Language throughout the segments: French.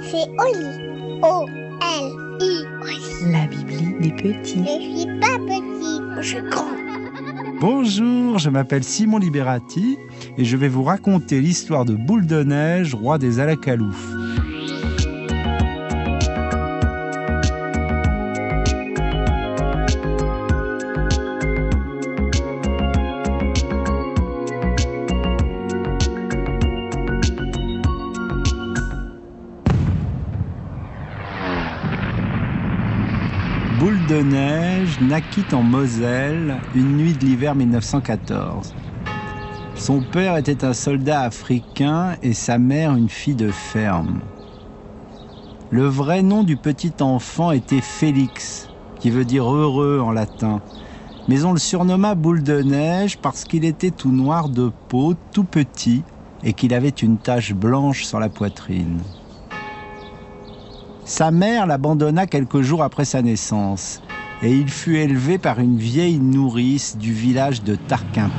C'est Oli. O-L-I. La Bibli des petits. Je suis pas petit, je suis grand. Bonjour, je m'appelle Simon Liberati et je vais vous raconter l'histoire de Boule de Neige, roi des Alacaloufs. Boule de neige naquit en Moselle une nuit de l'hiver 1914. Son père était un soldat africain et sa mère une fille de ferme. Le vrai nom du petit enfant était Félix, qui veut dire heureux en latin. Mais on le surnomma Boule de neige parce qu'il était tout noir de peau, tout petit, et qu'il avait une tache blanche sur la poitrine. Sa mère l'abandonna quelques jours après sa naissance et il fut élevé par une vieille nourrice du village de Tarquimpol.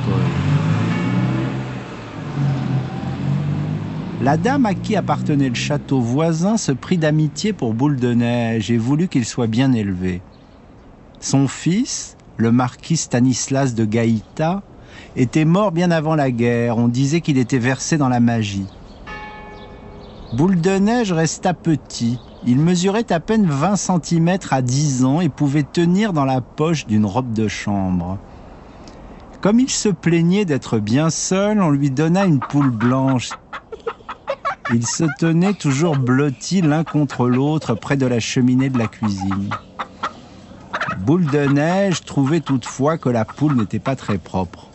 La dame à qui appartenait le château voisin se prit d'amitié pour Boule de Neige et voulut qu'il soit bien élevé. Son fils, le marquis Stanislas de Gaïta, était mort bien avant la guerre. On disait qu'il était versé dans la magie. Boule de Neige resta petit. Il mesurait à peine 20 cm à 10 ans et pouvait tenir dans la poche d'une robe de chambre. Comme il se plaignait d'être bien seul, on lui donna une poule blanche. Ils se tenaient toujours blottis l'un contre l'autre près de la cheminée de la cuisine. Boule de Neige trouvait toutefois que la poule n'était pas très propre.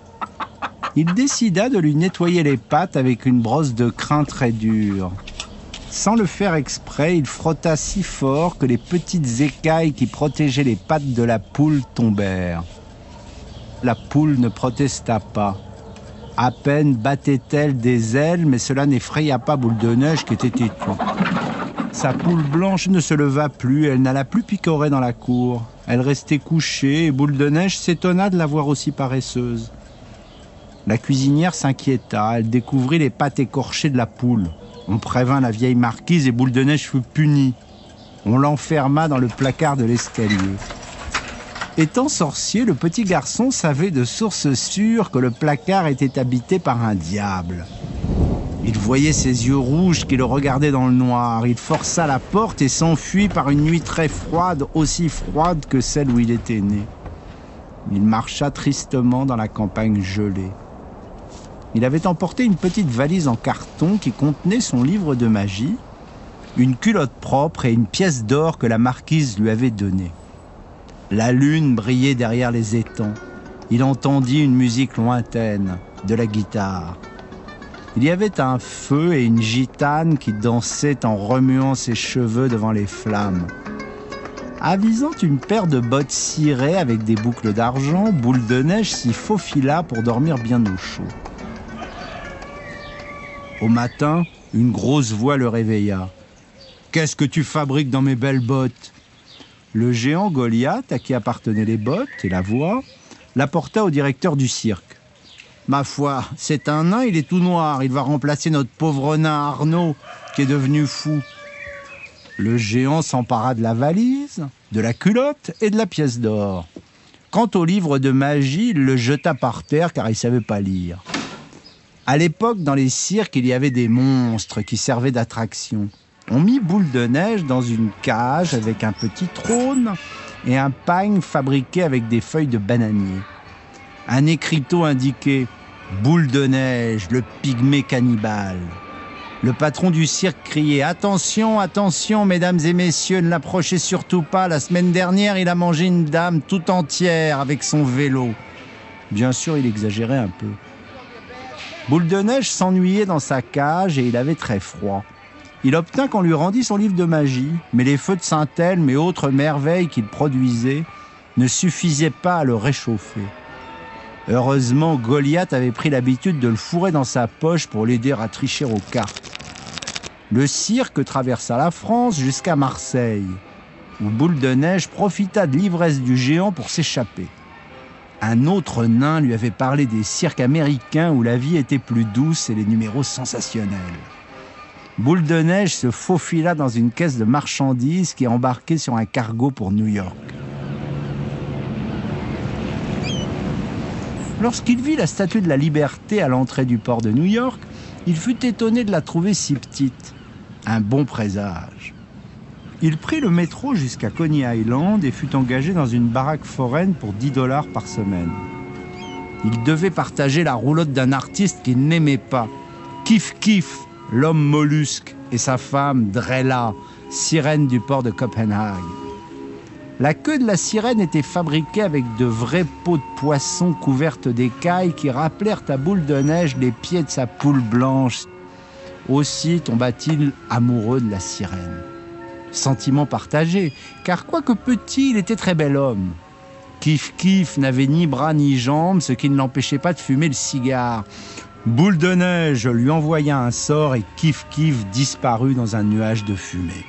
Il décida de lui nettoyer les pattes avec une brosse de crin très dure. Sans le faire exprès, il frotta si fort que les petites écailles qui protégeaient les pattes de la poule tombèrent. La poule ne protesta pas. À peine battait-elle des ailes, mais cela n'effraya pas Boule de Neige qui était têtue. Sa poule blanche ne se leva plus, elle n'alla plus picorer dans la cour. Elle restait couchée et Boule de Neige s'étonna de la voir aussi paresseuse. La cuisinière s'inquiéta, elle découvrit les pattes écorchées de la poule. On prévint la vieille marquise et Boule de Neige fut punie. On l'enferma dans le placard de l'escalier. Étant sorcier, le petit garçon savait de source sûre que le placard était habité par un diable. Il voyait ses yeux rouges qui le regardaient dans le noir. Il força la porte et s'enfuit par une nuit très froide, aussi froide que celle où il était né. Il marcha tristement dans la campagne gelée. Il avait emporté une petite valise en carton qui contenait son livre de magie, une culotte propre et une pièce d'or que la marquise lui avait donnée. La lune brillait derrière les étangs. Il entendit une musique lointaine, de la guitare. Il y avait un feu et une gitane qui dansaient en remuant ses cheveux devant les flammes. Avisant une paire de bottes cirées avec des boucles d'argent, Boule de Neige s'y faufila pour dormir bien au chaud. Au matin, une grosse voix le réveilla. Qu'est-ce que tu fabriques dans mes belles bottes? Le géant Goliath, à qui appartenaient les bottes et la voix, l'apporta au directeur du cirque. Ma foi, c'est un nain, il est tout noir, il va remplacer notre pauvre nain Arnaud, qui est devenu fou. Le géant s'empara de la valise, de la culotte et de la pièce d'or. Quant au livre de magie, il le jeta par terre car il savait pas lire. À l'époque, dans les cirques, il y avait des monstres qui servaient d'attraction. On mit boule de neige dans une cage avec un petit trône et un pagne fabriqué avec des feuilles de bananier. Un écriteau indiquait Boule de neige, le pygmée cannibale. Le patron du cirque criait Attention, attention, mesdames et messieurs, ne l'approchez surtout pas. La semaine dernière, il a mangé une dame tout entière avec son vélo. Bien sûr, il exagérait un peu. Boule de neige s'ennuyait dans sa cage et il avait très froid. Il obtint qu'on lui rendît son livre de magie, mais les feux de Saint-Elme et autres merveilles qu'il produisait ne suffisaient pas à le réchauffer. Heureusement, Goliath avait pris l'habitude de le fourrer dans sa poche pour l'aider à tricher aux cartes. Le cirque traversa la France jusqu'à Marseille, où Boule de Neige profita de l'ivresse du géant pour s'échapper. Un autre nain lui avait parlé des cirques américains où la vie était plus douce et les numéros sensationnels. Boule de neige se faufila dans une caisse de marchandises qui embarquait sur un cargo pour New York. Lorsqu'il vit la statue de la liberté à l'entrée du port de New York, il fut étonné de la trouver si petite. Un bon présage. Il prit le métro jusqu'à Coney Island et fut engagé dans une baraque foraine pour 10 dollars par semaine. Il devait partager la roulotte d'un artiste qu'il n'aimait pas. Kif Kif, l'homme mollusque, et sa femme Drella, sirène du port de Copenhague. La queue de la sirène était fabriquée avec de vraies peaux de poisson couvertes d'écailles qui rappelèrent à boule de neige les pieds de sa poule blanche. Aussi tomba-t-il amoureux de la sirène. Sentiment partagé, car quoique petit, il était très bel homme. Kif Kif n'avait ni bras ni jambes, ce qui ne l'empêchait pas de fumer le cigare. Boule de neige lui envoya un sort et Kif Kif disparut dans un nuage de fumée.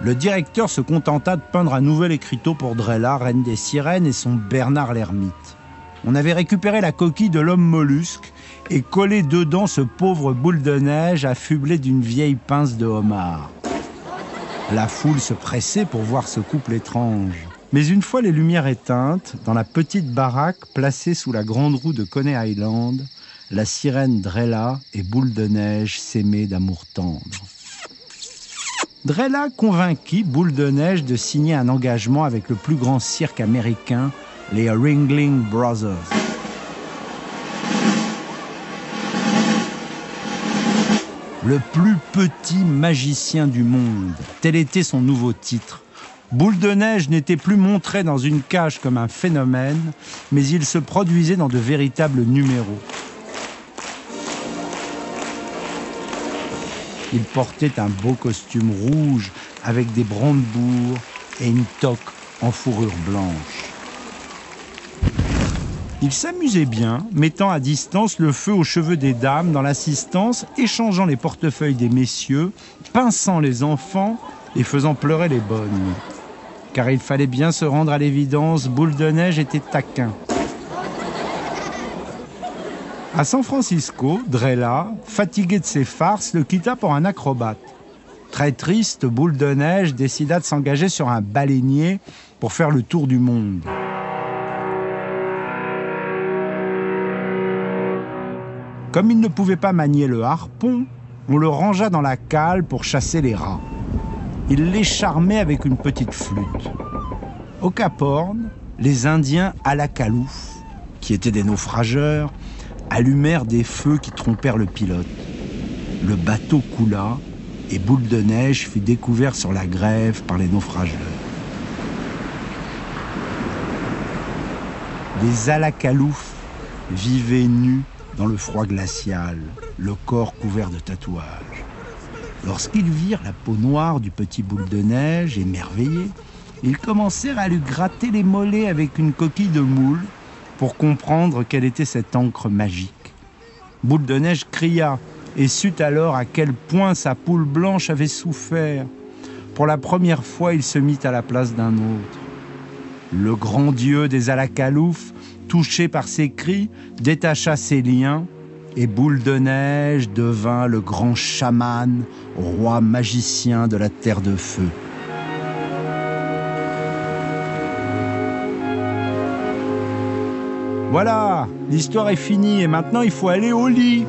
Le directeur se contenta de peindre un nouvel écriteau pour Drella, reine des sirènes, et son Bernard l'ermite. On avait récupéré la coquille de l'homme mollusque et collé dedans ce pauvre boule de neige affublé d'une vieille pince de homard. La foule se pressait pour voir ce couple étrange. Mais une fois les lumières éteintes, dans la petite baraque placée sous la grande roue de Coney Island, la sirène Drella et Boule de Neige s'aimaient d'amour tendre. Drella convainquit Boule de Neige de signer un engagement avec le plus grand cirque américain, les Ringling Brothers. Le plus petit magicien du monde, tel était son nouveau titre. Boule de neige n'était plus montré dans une cage comme un phénomène, mais il se produisait dans de véritables numéros. Il portait un beau costume rouge avec des brandebourgs et une toque en fourrure blanche. Il s'amusait bien, mettant à distance le feu aux cheveux des dames dans l'assistance, échangeant les portefeuilles des messieurs, pinçant les enfants et faisant pleurer les bonnes. Car il fallait bien se rendre à l'évidence, Boule de Neige était taquin. À San Francisco, Drella, fatigué de ses farces, le quitta pour un acrobate. Très triste, Boule de Neige décida de s'engager sur un baleinier pour faire le tour du monde. Comme il ne pouvait pas manier le harpon, on le rangea dans la cale pour chasser les rats. Il les charmait avec une petite flûte. Au Cap Horn, les Indiens à la qui étaient des naufrageurs, allumèrent des feux qui trompèrent le pilote. Le bateau coula et Boule de Neige fut découvert sur la grève par les naufrageurs. Les Alacaloufs vivaient nus dans le froid glacial, le corps couvert de tatouages. Lorsqu'ils virent la peau noire du petit boule de neige, émerveillés, ils commencèrent à lui gratter les mollets avec une coquille de moule pour comprendre quelle était cette encre magique. Boule de neige cria et sut alors à quel point sa poule blanche avait souffert. Pour la première fois, il se mit à la place d'un autre. Le grand dieu des Alacaloufs, touché par ses cris, détacha ses liens et Boule de Neige devint le grand chaman, roi magicien de la terre de feu. Voilà, l'histoire est finie et maintenant il faut aller au lit.